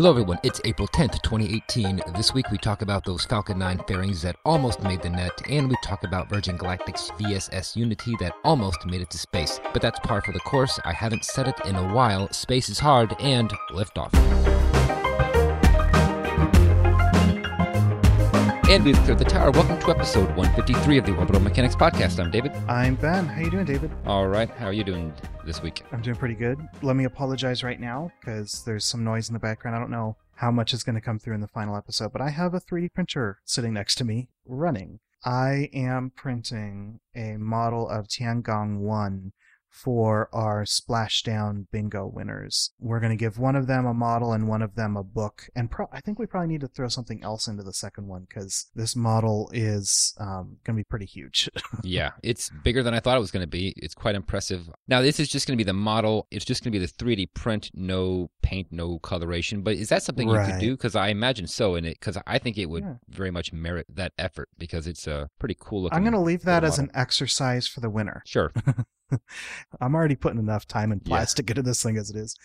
Hello, everyone. It's April 10th, 2018. This week we talk about those Falcon 9 fairings that almost made the net, and we talk about Virgin Galactic's VSS Unity that almost made it to space. But that's par for the course. I haven't said it in a while. Space is hard, and liftoff. And we've cleared the tower. Welcome to episode 153 of the Orbital Mechanics Podcast. I'm David. I'm Ben. How you doing, David? All right. How are you doing this week? I'm doing pretty good. Let me apologize right now because there's some noise in the background. I don't know how much is going to come through in the final episode, but I have a 3D printer sitting next to me running. I am printing a model of Tiangong 1 for our splashdown bingo winners. We're going to give one of them a model and one of them a book. And pro- I think we probably need to throw something else into the second one because this model is um, going to be pretty huge. yeah, it's bigger than I thought it was going to be. It's quite impressive. Now, this is just going to be the model. It's just going to be the 3D print, no paint, no coloration. But is that something right. you could do? Because I imagine so in it, because I think it would yeah. very much merit that effort because it's a pretty cool looking. I'm going to leave that as an exercise for the winner. Sure. I'm already putting enough time and plastic yeah. into this thing as it is.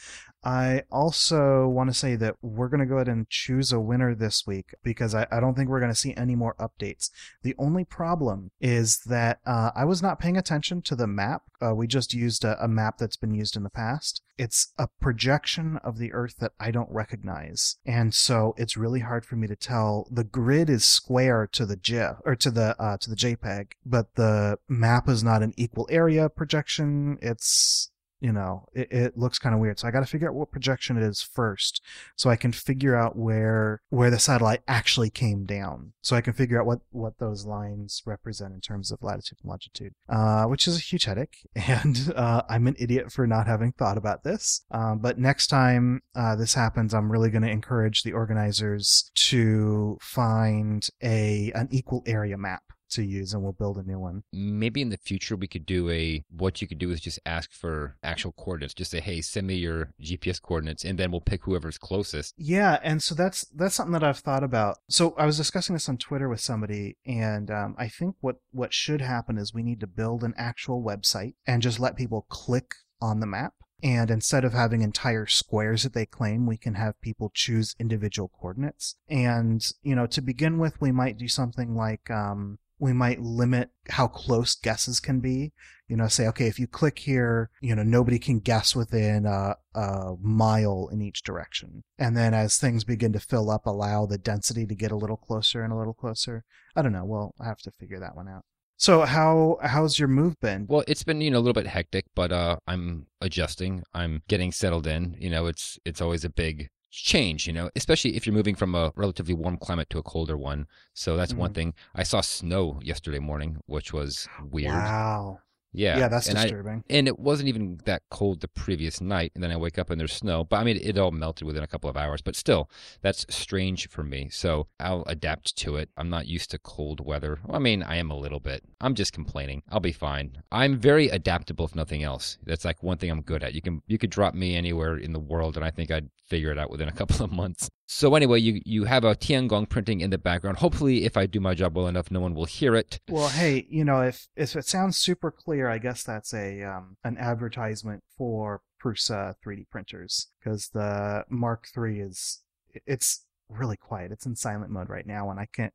I also want to say that we're going to go ahead and choose a winner this week because I, I don't think we're going to see any more updates. The only problem is that uh, I was not paying attention to the map. Uh, we just used a, a map that's been used in the past. It's a projection of the Earth that I don't recognize, and so it's really hard for me to tell. The grid is square to the GIF or to the uh, to the JPEG, but the map is not an equal area projection. It's you know, it, it looks kind of weird. So I got to figure out what projection it is first, so I can figure out where where the satellite actually came down. So I can figure out what what those lines represent in terms of latitude and longitude, uh, which is a huge headache. And uh, I'm an idiot for not having thought about this. Um, but next time uh, this happens, I'm really going to encourage the organizers to find a an equal area map to use and we'll build a new one. Maybe in the future we could do a what you could do is just ask for actual coordinates. Just say, "Hey, send me your GPS coordinates," and then we'll pick whoever's closest. Yeah, and so that's that's something that I've thought about. So I was discussing this on Twitter with somebody, and um, I think what what should happen is we need to build an actual website and just let people click on the map. And instead of having entire squares that they claim, we can have people choose individual coordinates. And, you know, to begin with, we might do something like, um, we might limit how close guesses can be. You know, say, okay, if you click here, you know, nobody can guess within a, a, mile in each direction. And then as things begin to fill up, allow the density to get a little closer and a little closer. I don't know. We'll have to figure that one out. So how how's your move been? Well, it's been you know a little bit hectic, but uh, I'm adjusting. I'm getting settled in. You know, it's it's always a big change, you know, especially if you're moving from a relatively warm climate to a colder one. So that's mm-hmm. one thing. I saw snow yesterday morning, which was weird. Wow. Yeah. Yeah, that's and disturbing. I, and it wasn't even that cold the previous night. And then I wake up and there's snow. But I mean, it all melted within a couple of hours. But still, that's strange for me. So I'll adapt to it. I'm not used to cold weather. Well, I mean, I am a little bit. I'm just complaining. I'll be fine. I'm very adaptable, if nothing else. That's like one thing I'm good at. You can you could drop me anywhere in the world, and I think I'd figure it out within a couple of months. So anyway, you you have a Tiangong printing in the background. Hopefully, if I do my job well enough, no one will hear it. Well, hey, you know, if if it sounds super clear, I guess that's a um, an advertisement for Prusa 3D printers because the Mark III is it's really quiet. It's in silent mode right now, and I can't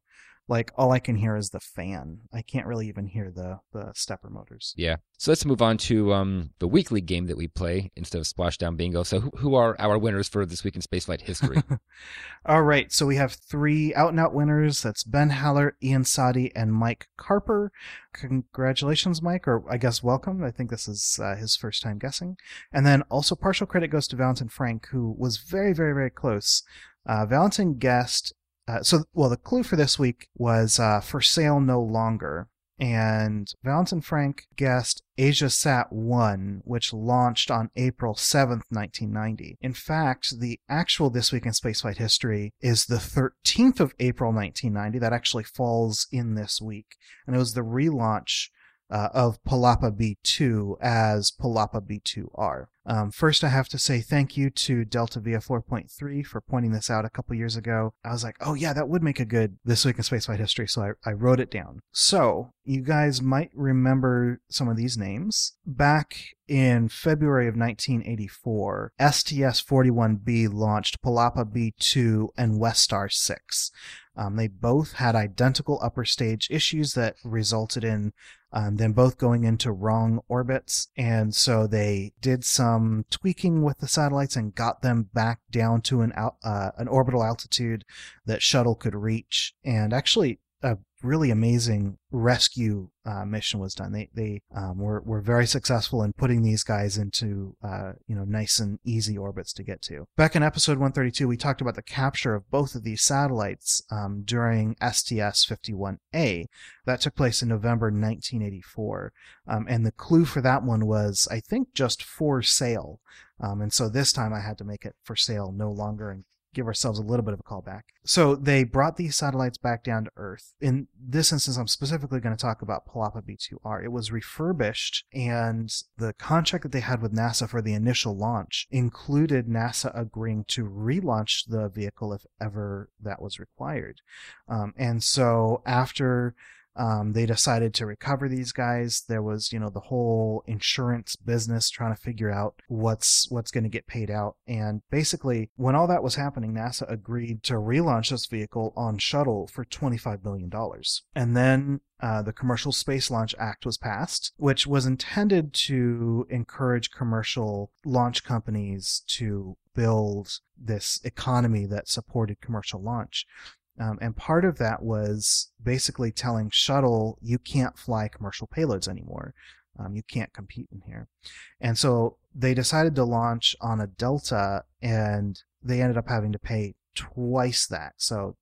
like all I can hear is the fan. I can't really even hear the the stepper motors. Yeah. So let's move on to um, the weekly game that we play instead of Splashdown Bingo. So who, who are our winners for this week in spaceflight history? all right. So we have three out and out winners. That's Ben Haller, Ian Sadi, and Mike Carper. Congratulations, Mike, or I guess welcome. I think this is uh, his first time guessing. And then also partial credit goes to Valentin Frank, who was very, very, very close. Uh, Valentin guessed uh, so, well, the clue for this week was uh, for sale no longer. And Valentin Frank guessed AsiaSat 1, which launched on April 7th, 1990. In fact, the actual This Week in Spaceflight History is the 13th of April, 1990. That actually falls in this week. And it was the relaunch uh, of Palapa B2 as Palapa B2R. Um, first, I have to say thank you to Delta V of 4.3 for pointing this out a couple years ago. I was like, oh, yeah, that would make a good This Week in Spaceflight History, so I, I wrote it down. So, you guys might remember some of these names. Back in February of 1984, STS 41B launched Palapa B2 and Westar 6. Um, they both had identical upper stage issues that resulted in um, them both going into wrong orbits. And so they did some tweaking with the satellites and got them back down to an, uh, an orbital altitude that shuttle could reach. And actually, really amazing rescue uh, mission was done. They they um, were were very successful in putting these guys into uh, you know nice and easy orbits to get to. Back in episode 132, we talked about the capture of both of these satellites um, during STS-51A. That took place in November 1984, um, and the clue for that one was I think just for sale. Um, and so this time I had to make it for sale no longer give ourselves a little bit of a callback. So they brought these satellites back down to Earth. In this instance, I'm specifically going to talk about Palapa B2R. It was refurbished, and the contract that they had with NASA for the initial launch included NASA agreeing to relaunch the vehicle if ever that was required. Um, and so after um, they decided to recover these guys. There was, you know, the whole insurance business trying to figure out what's what's going to get paid out. And basically, when all that was happening, NASA agreed to relaunch this vehicle on shuttle for $25 million. And then uh, the Commercial Space Launch Act was passed, which was intended to encourage commercial launch companies to build this economy that supported commercial launch. Um, and part of that was basically telling Shuttle, you can't fly commercial payloads anymore. Um, you can't compete in here. And so they decided to launch on a Delta, and they ended up having to pay twice that. So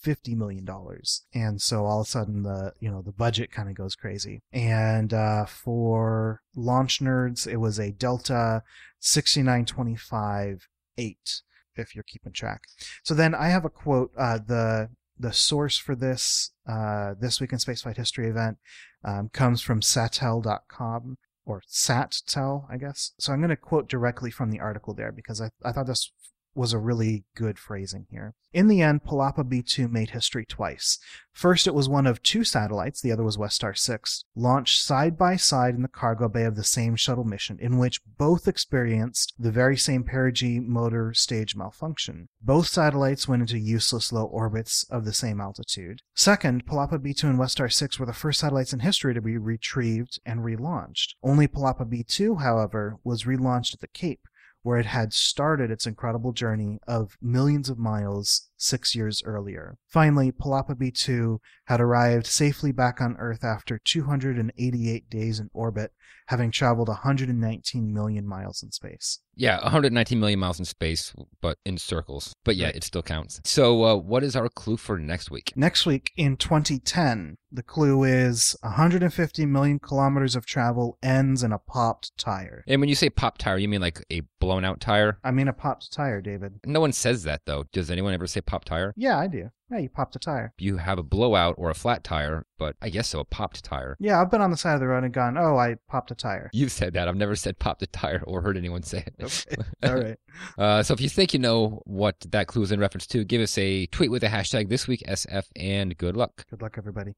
fifty million dollars, and so all of a sudden the you know the budget kind of goes crazy. And uh, for launch nerds, it was a Delta sixty nine twenty five eight if you're keeping track. So then I have a quote. Uh, the the source for this uh, this week in spaceflight history event um, comes from satel.com or sattel, I guess. So I'm going to quote directly from the article there because I, I thought this was a really good phrasing here. In the end, Palapa B2 made history twice. First, it was one of two satellites, the other was Westar 6, launched side by side in the cargo bay of the same shuttle mission, in which both experienced the very same perigee motor stage malfunction. Both satellites went into useless low orbits of the same altitude. Second, Palapa B2 and Westar 6 were the first satellites in history to be retrieved and relaunched. Only Palapa B2, however, was relaunched at the Cape, where it had started its incredible journey of millions of miles six years earlier. Finally, Palapa B2 had arrived safely back on Earth after 288 days in orbit, having traveled 119 million miles in space. Yeah, 119 million miles in space, but in circles. But yeah, right. it still counts. So, uh, what is our clue for next week? Next week in 2010, the clue is 150 million kilometers of travel ends in a popped tire. And when you say popped tire, you mean like a blown out tire? I mean a popped tire, David. No one says that though. Does anyone ever say pop tire? Yeah, I do. Yeah, you popped a tire. You have a blowout or a flat tire, but I guess so, a popped tire. Yeah, I've been on the side of the road and gone, oh, I popped a tire. You've said that. I've never said popped a tire or heard anyone say it. Okay. All right. uh, so if you think you know what that clue is in reference to, give us a tweet with the hashtag this week SF and good luck. Good luck, everybody.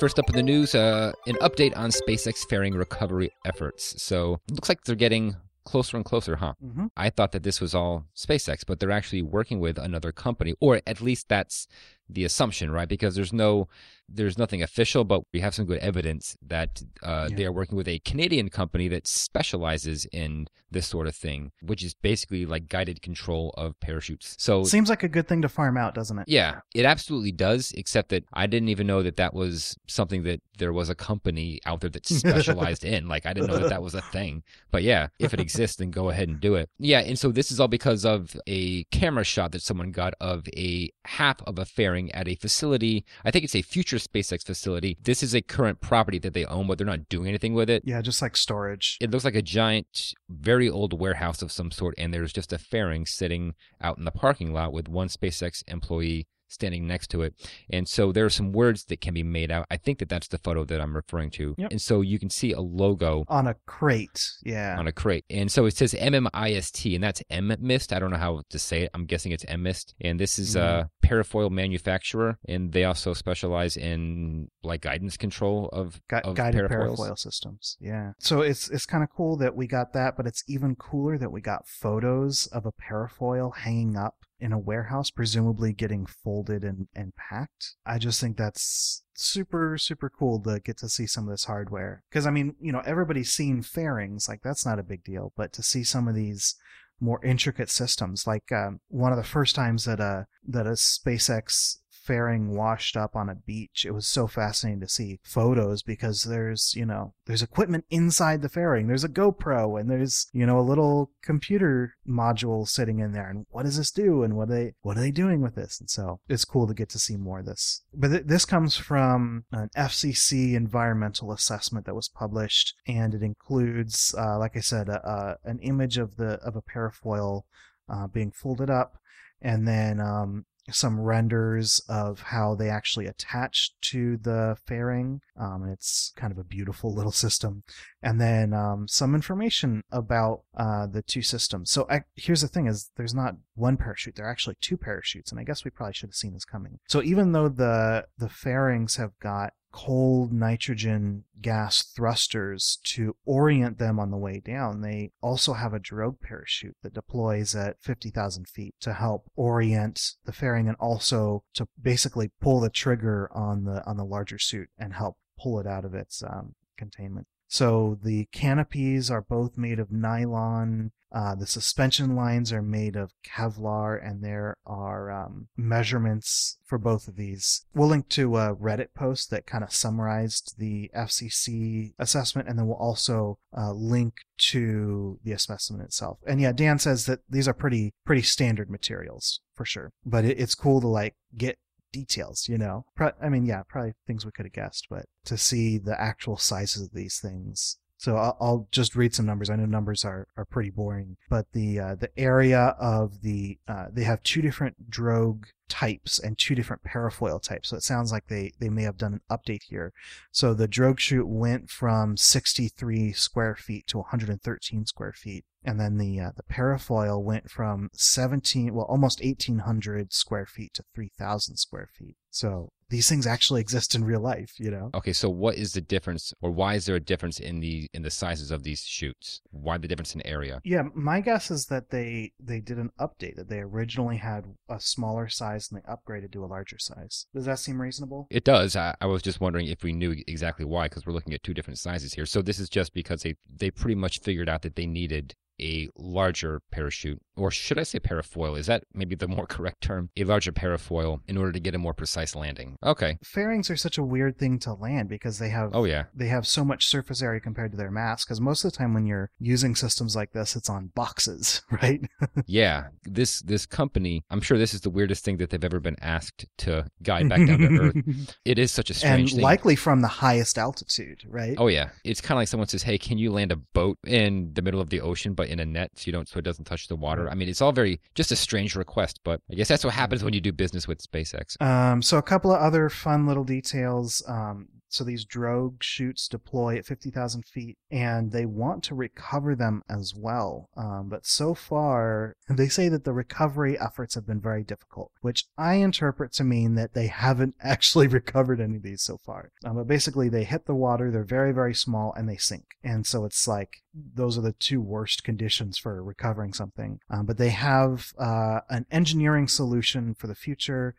First up in the news, uh, an update on SpaceX fairing recovery efforts. So it looks like they're getting closer and closer, huh? Mm-hmm. I thought that this was all SpaceX, but they're actually working with another company, or at least that's the assumption, right? Because there's no there's nothing official, but we have some good evidence that uh, yeah. they are working with a Canadian company that specializes in this sort of thing, which is basically like guided control of parachutes. So seems like a good thing to farm out, doesn't it? Yeah, it absolutely does. Except that I didn't even know that that was something that there was a company out there that specialized in. Like I didn't know that that was a thing. But yeah, if it exists, then go ahead and do it. Yeah, and so this is all because of a camera shot that someone got of a half of a fairing at a facility. I think it's a future SpaceX facility. This is a current property that they own, but they're not doing anything with it. Yeah, just like storage. It looks like a giant, very old warehouse of some sort, and there's just a fairing sitting out in the parking lot with one SpaceX employee standing next to it. And so there are some words that can be made out. I think that that's the photo that I'm referring to. Yep. And so you can see a logo on a crate. Yeah. on a crate. And so it says MMIST, and that's M Mist. I don't know how to say it. I'm guessing it's M Mist. And this is a mm-hmm. parafoil manufacturer, and they also specialize in like guidance control of, Gu- of guided parafoils. parafoil systems. Yeah. So it's it's kind of cool that we got that, but it's even cooler that we got photos of a parafoil hanging up in a warehouse, presumably getting folded and, and packed. I just think that's super, super cool to get to see some of this hardware. Because, I mean, you know, everybody's seen fairings, like, that's not a big deal, but to see some of these more intricate systems, like um, one of the first times that a, that a SpaceX fairing washed up on a beach. It was so fascinating to see photos because there's, you know, there's equipment inside the fairing. There's a GoPro and there's, you know, a little computer module sitting in there. And what does this do? And what are they, what are they doing with this? And so it's cool to get to see more of this. But th- this comes from an FCC environmental assessment that was published and it includes, uh, like I said, a, a, an image of the, of a parafoil, uh, being folded up and then, um, some renders of how they actually attach to the fairing. Um, it's kind of a beautiful little system. And then um, some information about uh, the two systems. So I, here's the thing: is there's not one parachute. There are actually two parachutes, and I guess we probably should have seen this coming. So even though the the fairings have got cold nitrogen gas thrusters to orient them on the way down. They also have a drogue parachute that deploys at 50,000 feet to help orient the fairing and also to basically pull the trigger on the on the larger suit and help pull it out of its um, containment. So the canopies are both made of nylon. Uh, the suspension lines are made of Kevlar, and there are um, measurements for both of these. We'll link to a Reddit post that kind of summarized the FCC assessment, and then we'll also uh, link to the assessment itself. And yeah, Dan says that these are pretty pretty standard materials for sure, but it, it's cool to like get details, you know. Pro- I mean, yeah, probably things we could have guessed, but to see the actual sizes of these things. So I'll, I'll just read some numbers. I know numbers are, are pretty boring, but the uh, the area of the uh, they have two different drogue types and two different parafoil types. So it sounds like they they may have done an update here. So the drogue chute went from 63 square feet to 113 square feet, and then the uh, the parafoil went from 17 well almost 1800 square feet to 3000 square feet. So these things actually exist in real life, you know. Okay, so what is the difference, or why is there a difference in the in the sizes of these chutes? Why the difference in area? Yeah, my guess is that they they did an update that they originally had a smaller size and they upgraded to a larger size. Does that seem reasonable? It does. I, I was just wondering if we knew exactly why, because we're looking at two different sizes here. So this is just because they they pretty much figured out that they needed a larger parachute, or should I say parafoil? Is that maybe the more correct term? A larger parafoil in order to get a more precise landing. Okay. Fairings are such a weird thing to land because they have Oh yeah. they have so much surface area compared to their mass. Because most of the time when you're using systems like this, it's on boxes, right? Yeah. This this company, I'm sure this is the weirdest thing that they've ever been asked to guide back down to Earth. It is such a and strange thing. likely from the highest altitude, right? Oh yeah, it's kind of like someone says, "Hey, can you land a boat in the middle of the ocean, but in a net, so you don't, so it doesn't touch the water?" I mean, it's all very just a strange request, but I guess that's what happens when you do business with SpaceX. Um, so a couple of other fun little details. Um, so these drogue chutes deploy at 50,000 feet, and they want to recover them as well. Um, but so far, they say that the recovery efforts have been very difficult, which I interpret to mean that they haven't actually recovered any of these so far. Um, but basically, they hit the water, they're very, very small, and they sink. And so it's like those are the two worst conditions for recovering something. Um, but they have uh, an engineering solution for the future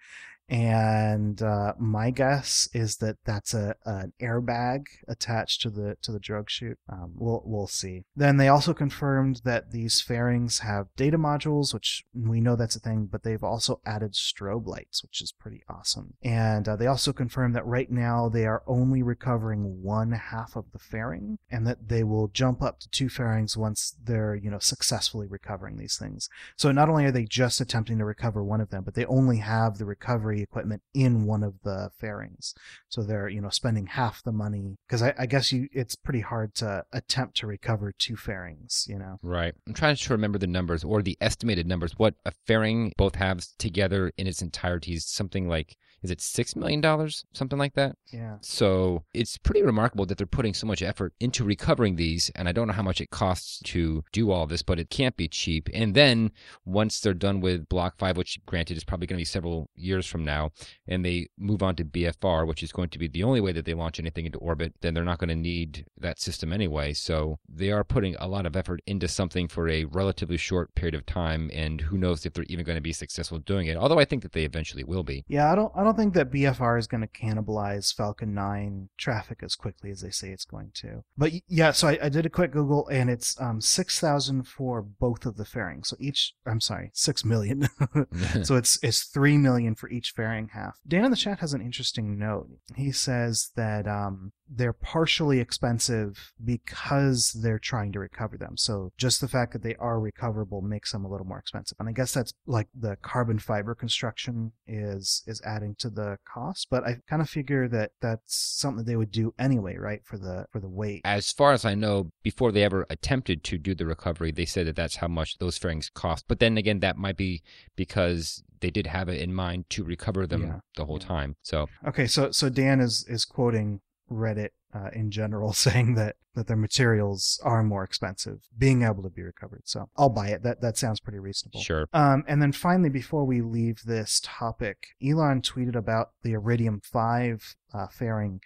and uh, my guess is that that's a an airbag attached to the to the drogue chute. Um, we'll we'll see. Then they also confirmed that these fairings have data modules, which we know that's a thing, but they've also added strobe lights, which is pretty awesome. And uh, they also confirmed that right now they are only recovering one half of the fairing, and that they will jump up to two fairings once they're you know successfully recovering these things. So not only are they just attempting to recover one of them, but they only have the recovery equipment in one of the fairings. So they're, you know, spending half the money because I, I, guess you it's pretty hard to attempt to recover two fairings, you know. Right. I'm trying to remember the numbers or the estimated numbers. What a fairing both have together in its entirety is something like is it six million dollars, something like that? Yeah. So it's pretty remarkable that they're putting so much effort into recovering these, and I don't know how much it costs to do all this, but it can't be cheap. And then once they're done with Block Five, which granted is probably going to be several years from now, and they move on to BFR, which is going to be the only way that they launch anything into orbit, then they're not going to need that system anyway. So they are putting a lot of effort into something for a relatively short period of time, and who knows if they're even going to be successful doing it. Although I think that they eventually will be. Yeah, I don't. I don't think that BFR is going to cannibalize Falcon 9 traffic as quickly as they say it's going to. But yeah, so I, I did a quick Google, and it's um, six thousand for both of the fairings. So each, I'm sorry, six million. so it's it's three million for each fairing half. Dan in the chat has an interesting note. He says that um, they're partially expensive because they're trying to recover them. So just the fact that they are recoverable makes them a little more expensive. And I guess that's like the carbon fiber construction is is adding to the cost, but I kind of figure that that's something they would do anyway, right? For the for the weight. As far as I know, before they ever attempted to do the recovery, they said that that's how much those fairings cost. But then again, that might be because they did have it in mind to recover them yeah. the whole time. So okay, so so Dan is is quoting Reddit uh, in general saying that that their materials are more expensive being able to be recovered. So I'll buy it. That that sounds pretty reasonable. Sure. Um, and then finally, before we leave this topic, Elon tweeted about the Iridium 5 uh, fairing.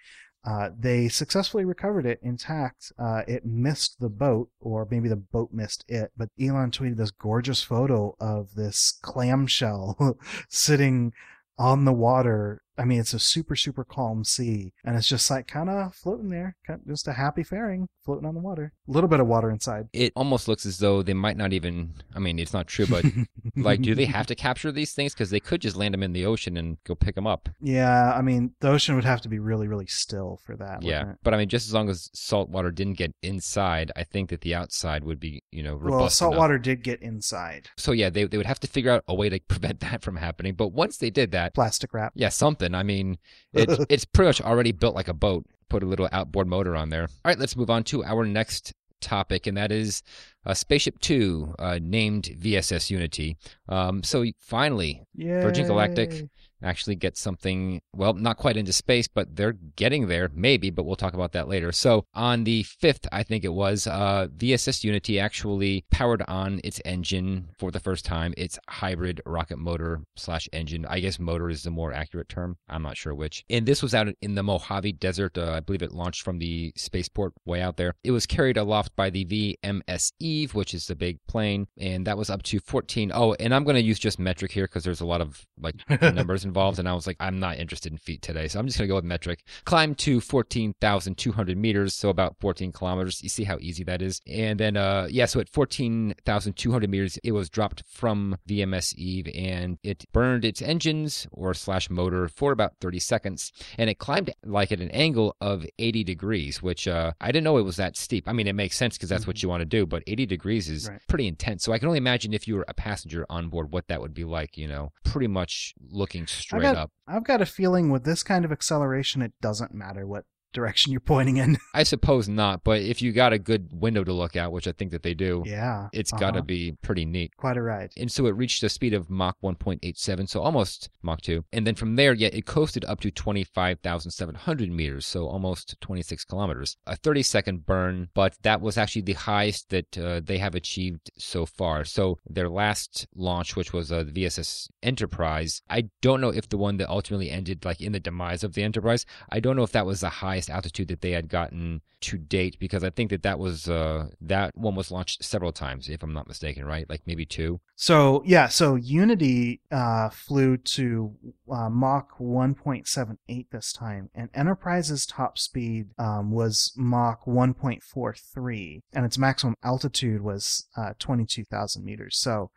Uh, they successfully recovered it intact. Uh, it missed the boat, or maybe the boat missed it. But Elon tweeted this gorgeous photo of this clamshell sitting on the water I mean, it's a super, super calm sea, and it's just like kind of floating there, kind of just a happy fairing floating on the water. A little bit of water inside. It almost looks as though they might not even. I mean, it's not true, but like, do they have to capture these things? Because they could just land them in the ocean and go pick them up. Yeah, I mean, the ocean would have to be really, really still for that. Yeah, but I mean, just as long as salt water didn't get inside, I think that the outside would be, you know, robust. Well, salt enough. water did get inside. So yeah, they they would have to figure out a way to prevent that from happening. But once they did that, plastic wrap. Yeah, something. I mean, it, it's pretty much already built like a boat. Put a little outboard motor on there. All right, let's move on to our next topic, and that is uh, Spaceship Two, uh, named VSS Unity. Um, so finally, Yay. Virgin Galactic actually get something, well, not quite into space, but they're getting there, maybe, but we'll talk about that later. So on the 5th, I think it was, uh, VSS Unity actually powered on its engine for the first time, its hybrid rocket motor slash engine. I guess motor is the more accurate term. I'm not sure which. And this was out in the Mojave Desert. Uh, I believe it launched from the spaceport way out there. It was carried aloft by the VMS Eve, which is the big plane, and that was up to 14. Oh, and I'm going to use just metric here because there's a lot of like numbers involved, and I was like, I'm not interested in feet today, so I'm just gonna go with metric. Climb to 14,200 meters, so about 14 kilometers. You see how easy that is. And then, uh, yeah, so at 14,200 meters, it was dropped from VMS Eve, and it burned its engines or slash motor for about 30 seconds, and it climbed like at an angle of 80 degrees, which uh, I didn't know it was that steep. I mean, it makes sense because that's mm-hmm. what you want to do, but 80 degrees is right. pretty intense. So I can only imagine if you were a passenger on board, what that would be like. You know, pretty much looking straight got, up. I've got a feeling with this kind of acceleration, it doesn't matter what direction you're pointing in. I suppose not, but if you got a good window to look out, which I think that they do, yeah, it's uh-huh. got to be pretty neat. Quite a ride. And so it reached a speed of Mach 1.87, so almost Mach 2. And then from there, yeah, it coasted up to 25,700 meters, so almost 26 kilometers. A 30 second burn, but that was actually the highest that uh, they have achieved so far. So their last launch, which was uh, the VSS Enterprise, I don't know if the one that ultimately ended like in the demise of the Enterprise, I don't know if that was the highest highest altitude that they had gotten to date because I think that that was uh, that one was launched several times if I'm not mistaken, right? Like maybe two. So yeah, so Unity uh, flew to uh, Mach 1.78 this time, and Enterprise's top speed um, was Mach 1.43, and its maximum altitude was uh, 22,000 meters. So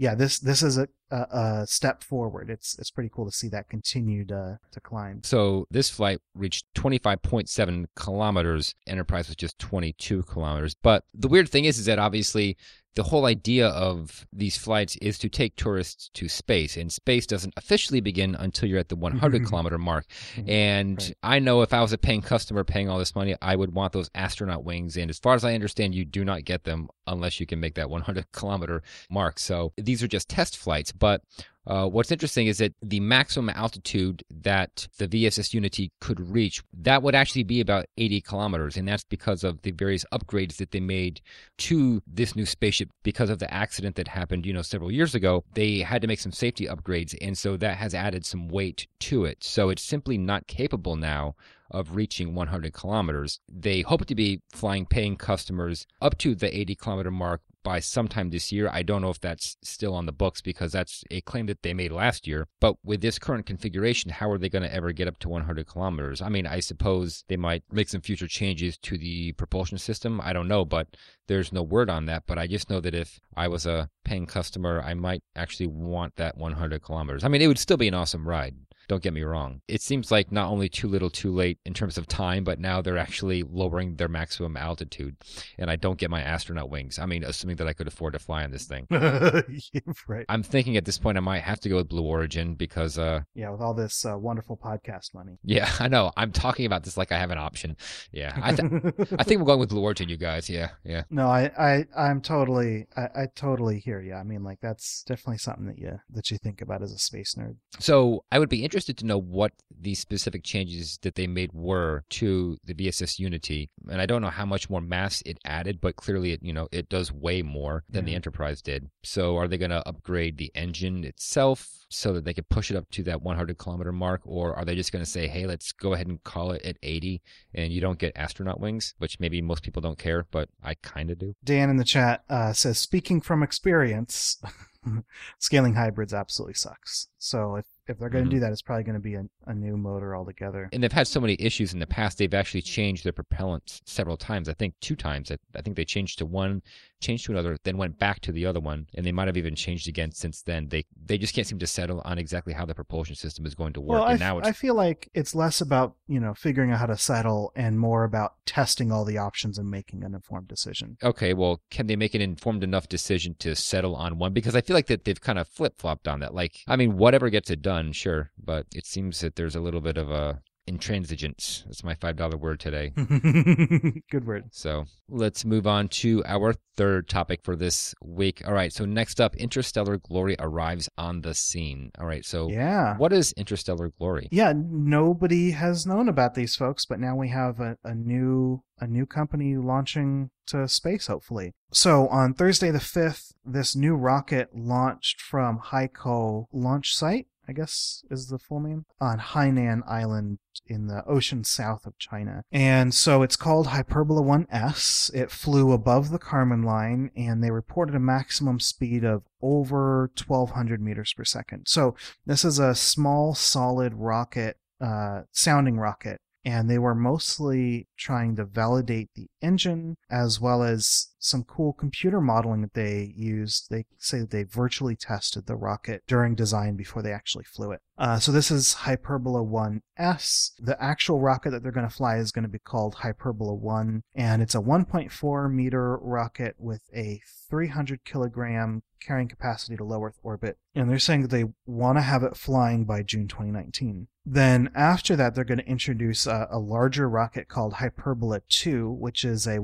yeah, this this is a, a, a, step forward. It's it's pretty cool to see that continue to uh, to climb. So this flight reached 25.7 kilometers. Enterprise was just 22 kilometers. But the weird thing is, is that obviously the whole idea of these flights is to take tourists to space, and space doesn't officially begin until you're at the 100 mm-hmm. kilometer mark. Mm-hmm. And right. I know if I was a paying customer paying all this money, I would want those astronaut wings. And as far as I understand, you do not get them unless you can make that 100 kilometer mark. So these are just test flights. But uh, what's interesting is that the maximum altitude that the VSS Unity could reach, that would actually be about 80 kilometers. And that's because of the various upgrades that they made to this new spaceship because of the accident that happened, you know, several years ago. They had to make some safety upgrades. And so that has added some weight to it. So it's simply not capable now of reaching 100 kilometers. They hope to be flying paying customers up to the 80 kilometer mark by sometime this year. I don't know if that's still on the books because that's a claim that they made last year. But with this current configuration, how are they going to ever get up to 100 kilometers? I mean, I suppose they might make some future changes to the propulsion system. I don't know, but there's no word on that. But I just know that if I was a paying customer, I might actually want that 100 kilometers. I mean, it would still be an awesome ride. Don't get me wrong. It seems like not only too little too late in terms of time, but now they're actually lowering their maximum altitude. And I don't get my astronaut wings. I mean, assuming that I could afford to fly on this thing. right. I'm thinking at this point I might have to go with Blue Origin because. uh Yeah, with all this uh, wonderful podcast money. Yeah, I know. I'm talking about this like I have an option. Yeah. I, th- I think we're going with Blue Origin, you guys. Yeah, yeah. No, I, I, I'm totally, I, I totally hear you. I mean, like, that's definitely something that you, that you think about as a space nerd. So I would be interested interested to know what the specific changes that they made were to the VSS Unity. And I don't know how much more mass it added, but clearly it, you know, it does way more than the Enterprise did. So are they going to upgrade the engine itself so that they could push it up to that 100 kilometer mark? Or are they just going to say, hey, let's go ahead and call it at 80 and you don't get astronaut wings, which maybe most people don't care, but I kind of do. Dan in the chat uh, says, speaking from experience, scaling hybrids absolutely sucks. So if if they're going to mm-hmm. do that, it's probably going to be a, a, new motor altogether. And they've had so many issues in the past. They've actually changed their propellant several times. I think two times. I, I think they changed to one, changed to another, then went back to the other one, and they might have even changed again since then. They they just can't seem to settle on exactly how the propulsion system is going to work. Well, and I, now I feel like it's less about you know figuring out how to settle and more about testing all the options and making an informed decision. Okay, well, can they make an informed enough decision to settle on one? Because I feel like that they've kind of flip flopped on that. Like, I mean, whatever gets it done, sure, but it seems that there's a little bit of a intransigence. That's my $5 word today. Good word. So let's move on to our third topic for this week. All right. So next up, Interstellar Glory arrives on the scene. All right. So yeah, what is Interstellar Glory? Yeah, nobody has known about these folks, but now we have a, a new a new company launching to space, hopefully. So on Thursday the 5th, this new rocket launched from Haikou launch site I guess is the full name, on Hainan Island in the ocean south of China. And so it's called Hyperbola 1S. It flew above the Kármán line and they reported a maximum speed of over 1200 meters per second. So this is a small solid rocket, uh, sounding rocket and they were mostly trying to validate the engine as well as some cool computer modeling that they used. They say that they virtually tested the rocket during design before they actually flew it. Uh, so this is Hyperbola 1S. The actual rocket that they're going to fly is going to be called Hyperbola 1, and it's a 1.4 meter rocket with a 300 kilogram carrying capacity to low Earth orbit. And they're saying that they want to have it flying by June 2019. Then after that, they're going to introduce a, a larger rocket called Hyperbola 2, which is a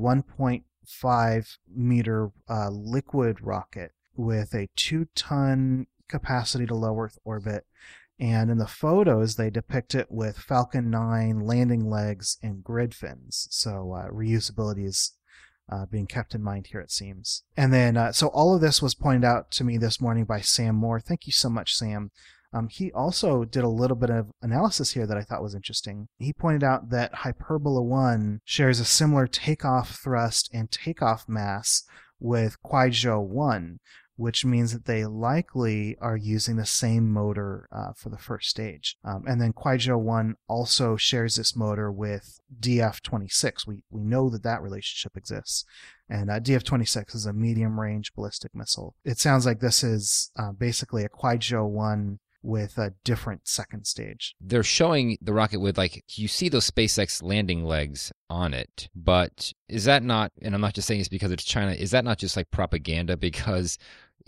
1.5 meter uh, liquid rocket with a two ton capacity to low Earth orbit. And in the photos, they depict it with Falcon 9 landing legs and grid fins. So uh, reusability is uh, being kept in mind here, it seems. And then, uh, so all of this was pointed out to me this morning by Sam Moore. Thank you so much, Sam. Um, he also did a little bit of analysis here that I thought was interesting. He pointed out that Hyperbola 1 shares a similar takeoff thrust and takeoff mass with Kuaizhou 1, which means that they likely are using the same motor uh, for the first stage. Um, and then Kuaizhou 1 also shares this motor with DF-26. We, we know that that relationship exists. And uh, DF-26 is a medium-range ballistic missile. It sounds like this is uh, basically a Kuaizhou 1 with a different second stage. They're showing the rocket with like you see those SpaceX landing legs on it, but is that not? And I'm not just saying this because it's China. Is that not just like propaganda? Because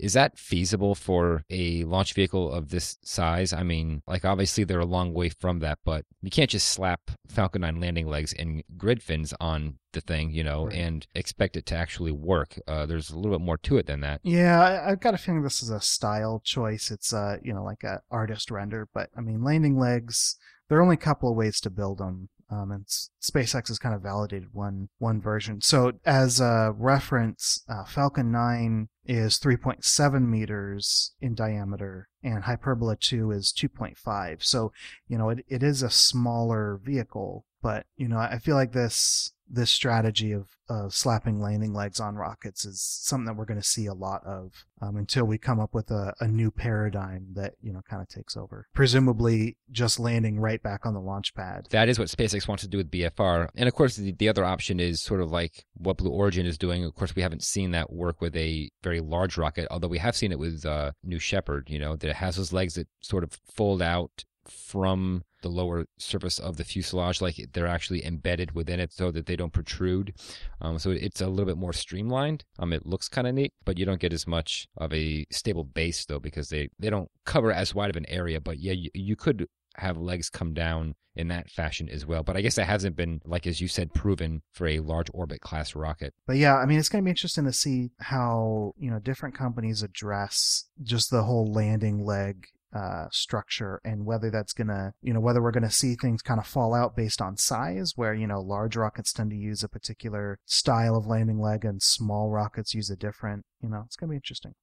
is that feasible for a launch vehicle of this size? I mean, like obviously they're a long way from that, but you can't just slap Falcon 9 landing legs and grid fins on the thing, you know, right. and expect it to actually work. Uh, there's a little bit more to it than that. Yeah, I, have got a feeling this is a style choice. It's uh, you know, like a artist render, but I mean, landing legs. There are only a couple of ways to build them. Um, and SpaceX has kind of validated one one version. So as a reference, uh, Falcon 9 is 3.7 meters in diameter, and Hyperbola 2 is 2.5. So you know it, it is a smaller vehicle, but you know I feel like this this strategy of, of slapping landing legs on rockets is something that we're going to see a lot of um, until we come up with a, a new paradigm that you know kind of takes over. Presumably, just landing right back on the launch pad. That is what SpaceX wants to do with BFR, and of course, the, the other option is sort of like what Blue Origin is doing. Of course, we haven't seen that work with a very large rocket, although we have seen it with uh, New Shepard. You know, that it has those legs that sort of fold out from the lower surface of the fuselage, like they're actually embedded within it so that they don't protrude. Um, so it's a little bit more streamlined. Um, it looks kind of neat, but you don't get as much of a stable base though because they, they don't cover as wide of an area. But yeah, you, you could have legs come down in that fashion as well. But I guess that hasn't been, like as you said, proven for a large orbit class rocket. But yeah, I mean, it's going to be interesting to see how, you know, different companies address just the whole landing leg uh, structure and whether that's gonna, you know, whether we're gonna see things kind of fall out based on size, where you know large rockets tend to use a particular style of landing leg and small rockets use a different. You know, it's gonna be interesting.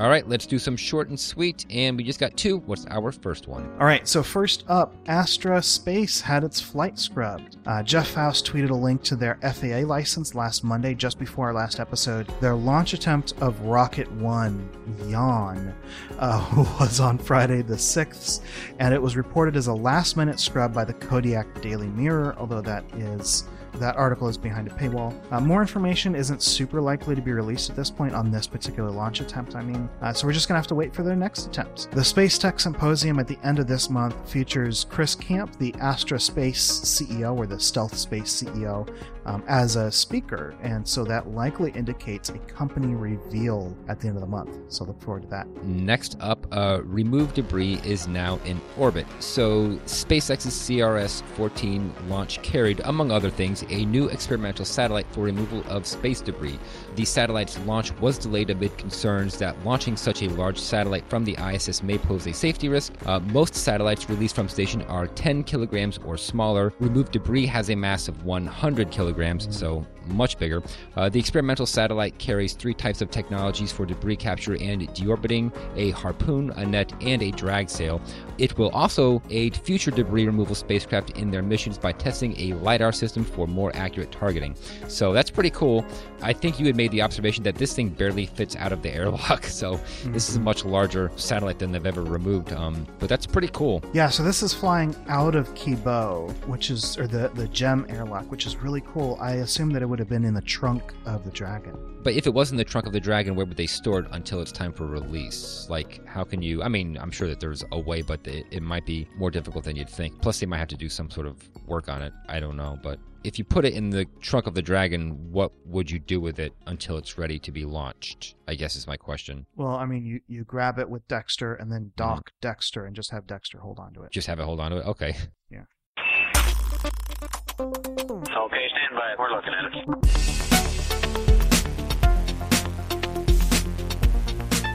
All right, let's do some short and sweet. And we just got two. What's our first one? All right, so first up, Astra Space had its flight scrubbed. Uh, Jeff Foust tweeted a link to their FAA license last Monday, just before our last episode. Their launch attempt of Rocket One, Yawn, uh, was on Friday the 6th, and it was reported as a last minute scrub by the Kodiak Daily Mirror, although that is that article is behind a paywall. Uh, more information isn't super likely to be released at this point on this particular launch attempt, I mean, uh, so we're just going to have to wait for their next attempt. The Space Tech Symposium at the end of this month features Chris Kemp, the Astra Space CEO, or the Stealth Space CEO, um, as a speaker, and so that likely indicates a company reveal at the end of the month. So look forward to that. Next up, uh, RemoveDebris is now in orbit. So SpaceX's CRS-14 launch carried, among other things, a new experimental satellite for removal of space debris. The satellite's launch was delayed amid concerns that launching such a large satellite from the ISS may pose a safety risk. Uh, most satellites released from station are 10 kilograms or smaller. RemoveDebris has a mass of 100 kilograms so much bigger. Uh, the experimental satellite carries three types of technologies for debris capture and deorbiting a harpoon, a net, and a drag sail. It will also aid future debris removal spacecraft in their missions by testing a LIDAR system for more accurate targeting. So that's pretty cool. I think you had made the observation that this thing barely fits out of the airlock, so mm-hmm. this is a mm-hmm. much larger satellite than they've ever removed. Um, but that's pretty cool. Yeah, so this is flying out of Kibo, which is, or the, the JEM airlock, which is really cool. I assume that it would have been in the trunk of the Dragon. But if it was in the trunk of the Dragon, where would they store it until it's time for release? Like, how can you? I mean, I'm sure that there's a way, but it, it might be more difficult than you'd think. Plus, they might have to do some sort of work on it. I don't know, but if you put it in the trunk of the dragon, what would you do with it until it's ready to be launched? I guess is my question. Well, I mean, you, you grab it with Dextre and then dock mm-hmm. Dextre and just have Dextre hold on to it. Just have it hold on to it? Okay. Yeah. Okay, stand by. We're looking at it.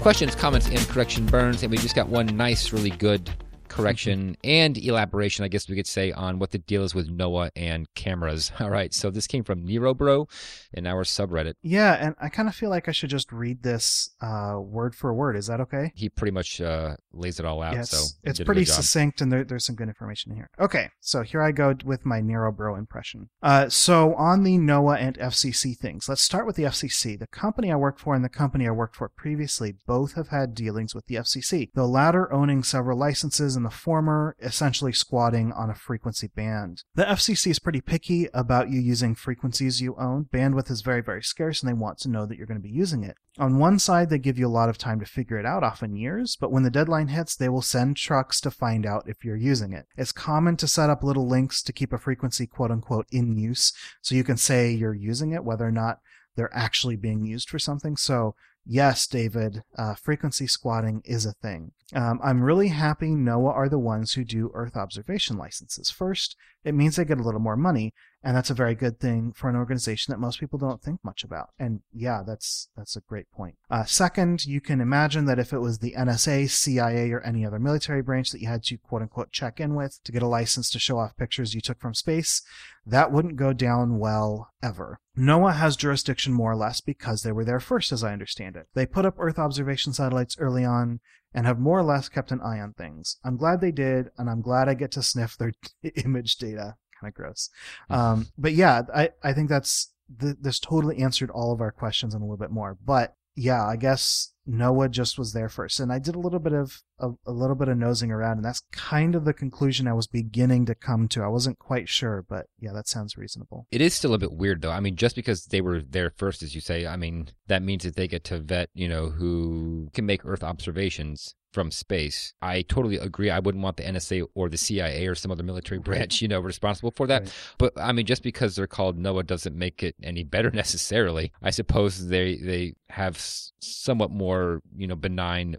Questions, comments, and correction burns, and we just got one nice, really good correction and elaboration, I guess we could say, on what the deal is with NOAA and cameras. All right, so this came from Nero NeroBro in our subreddit. Yeah, and I kind of feel like I should just read this uh, word for word. Is that okay? He pretty much uh, lays it all out. Yes, so it's pretty succinct, and there, there's some good information here. Okay, so here I go with my NeroBro impression. Uh, so on the NOAA and FCC things, let's start with the FCC. The company I work for and the company I worked for previously both have had dealings with the FCC. The latter owning several licenses and the former, essentially squatting on a frequency band. The FCC is pretty picky about you using frequencies you own. Bandwidth is very, very scarce and they want to know that you're going to be using it. On one side, they give you a lot of time to figure it out, often years, but when the deadline hits, they will send trucks to find out if you're using it. It's common to set up little links to keep a frequency quote unquote in use, so you can say you're using it, whether or not they're actually being used for something. So yes, David, uh, frequency squatting is a thing. Um, I'm really happy NOAA are the ones who do Earth observation licenses. First, it means they get a little more money, and that's a very good thing for an organization that most people don't think much about. And yeah, that's that's a great point. Uh, second, you can imagine that if it was the NSA, CIA, or any other military branch that you had to quote unquote check in with to get a license to show off pictures you took from space, that wouldn't go down well ever. NOAA has jurisdiction more or less because they were there first, as I understand it. They put up Earth observation satellites early on and have more or less kept an eye on things. I'm glad they did, and I'm glad I get to sniff their image data. Kind of gross. Um, but yeah, I, I think that's th- this totally answered all of our questions and a little bit more. But yeah, I guess NOAA just was there first. And I did a little bit of a, a, little bit of nosing around, and that's kind of the conclusion I was beginning to come to. I wasn't quite sure, but yeah, that sounds reasonable. It is still a bit weird, though. I mean, just because they were there first, as you say, I mean, that means that they get to vet, you know, who can make Earth observations from space. I totally agree. I wouldn't want the NSA or the CIA or some other military branch, you know, responsible for that. Right. But I mean, just because they're called NOAA doesn't make it any better necessarily. I suppose they they have somewhat more, you know, benign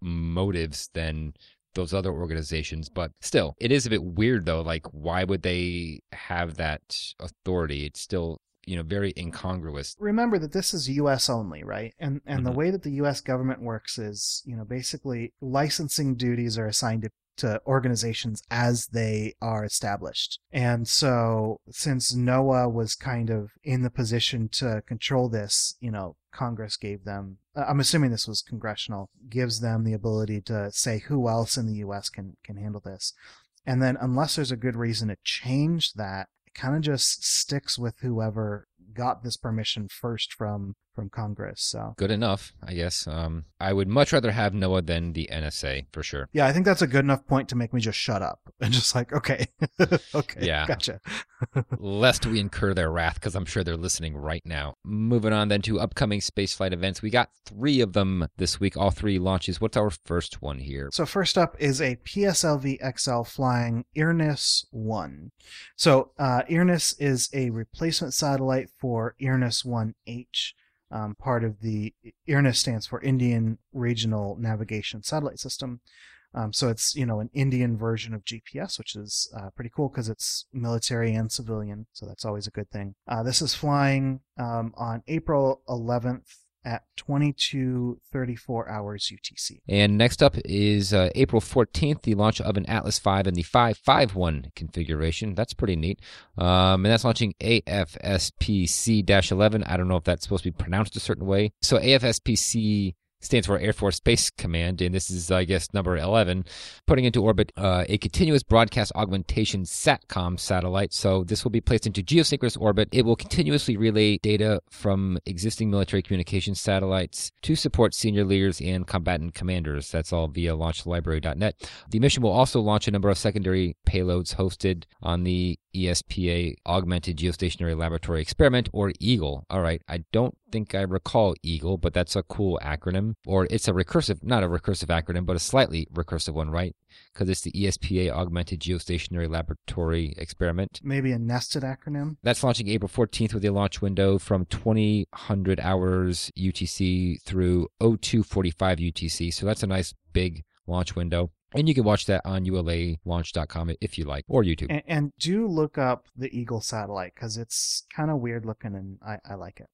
motives than those other organizations. But still, it is a bit weird though. Like, why would they have that authority? It's still you know very incongruous. Remember that this is U.S. only, right? And and mm-hmm. the way that the U.S. government works is, you know, basically licensing duties are assigned to to organizations as they are established. And so, since NOAA was kind of in the position to control this, you know, Congress gave them, uh, I'm assuming this was congressional, gives them the ability to say who else in the U.S. can, can handle this. And then, unless there's a good reason to change that, kind of just sticks with whoever got this permission first from from Congress. So good enough, I guess. Um, I would much rather have NOAA than the NSA for sure. Yeah, I think that's a good enough point to make me just shut up and just like, okay, okay, yeah, gotcha. Lest we incur their wrath, because I'm sure they're listening right now. Moving on then to upcoming spaceflight events, we got three of them this week. All three launches. What's our first one here? So first up is a PSLV XL flying IRNSS one. So uh, IRNSS is a replacement satellite for IRNSS one H um, part of the IRNSS stands for Indian Regional Navigation Satellite System. Um, so it's you know an Indian version of GPS, which is uh, pretty cool because it's military and civilian, so that's always a good thing. Uh, this is flying um, on April 11th at 2234 hours UTC. And next up is uh, April 14th, the launch of an Atlas V in the 551 configuration. That's pretty neat. Um, and that's launching AFSPC 11. I don't know if that's supposed to be pronounced a certain way. So AFSPC stands for Air Force Space Command, and this is, I guess, number 11, putting into orbit uh, a continuous broadcast augmentation SATCOM satellite. So this will be placed into geosynchronous orbit. It will continuously relay data from existing military communications satellites to support senior leaders and combatant commanders. That's all via launchlibrary.net. The mission will also launch a number of secondary payloads hosted on the ESPA Augmented Geostationary Laboratory Experiment, or EAGLE. All right, I don't think I recall EAGLE, but that's a cool acronym. Or it's a recursive, not a recursive acronym, but a slightly recursive one, right? Because it's the ESPA Augmented Geostationary Laboratory Experiment. Maybe a nested acronym? That's launching April 14th with a launch window from 2000 hours UTC through 0245 UTC. So that's a nice big launch window. And you can watch that on ulalaunch.com if you like, or YouTube. And, and do look up the EAGLE satellite because it's kind of weird looking and I, I like it.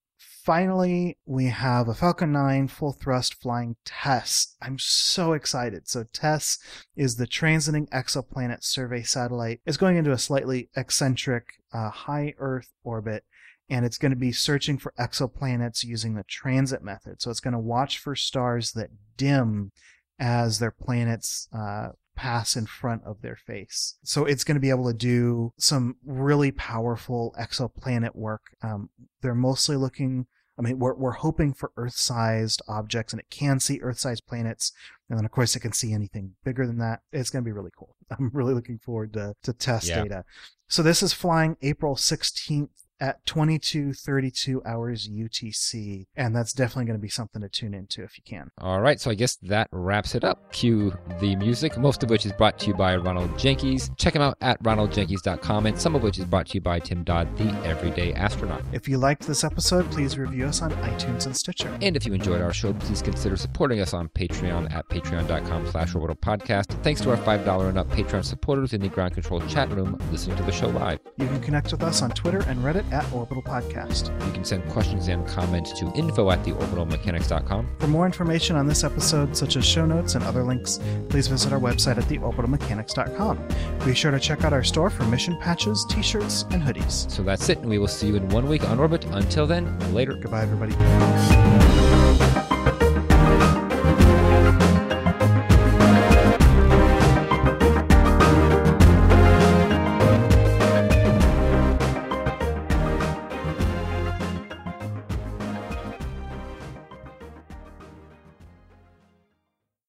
Finally, we have a Falcon 9 full thrust flying TESS. I'm so excited. So TESS is the Transiting Exoplanet Survey Satellite. It's going into a slightly eccentric uh, high Earth orbit and it's going to be searching for exoplanets using the transit method. So it's going to watch for stars that dim as their planets uh, pass in front of their face. So it's going to be able to do some really powerful exoplanet work. Um, they're mostly looking I mean, we're, we're hoping for Earth sized objects and it can see Earth sized planets. And then, of course, it can see anything bigger than that. It's going to be really cool. I'm really looking forward to, to TESS Yeah. data. So this is flying April 16th at 22:32 hours UTC, and that's definitely going to be something to tune into if you can. All right, so I guess that wraps it up. Cue the music, most of which is brought to you by Ronald Jenkins. Check him out at ronaldjenkins.com, and some of which is brought to you by Tim Dodd, the Everyday Astronaut. If you liked this episode, please review us on iTunes and Stitcher. And if you enjoyed our show, please consider supporting us on Patreon at patreon.com slash orbital podcast. Thanks to our $5 and up Patreon supporters in the ground control chat room listening to the show live. You can connect with us on Twitter and Reddit at Orbital Podcast. You can send questions and comments to info at theorbitalmechanics.com. For more information on this episode, such as show notes and other links, please visit our website at theorbitalmechanics.com. Be sure to check out our store for mission patches, t-shirts, and hoodies. So that's it, and we will see you in one week on orbit. Until then, later. Goodbye, everybody.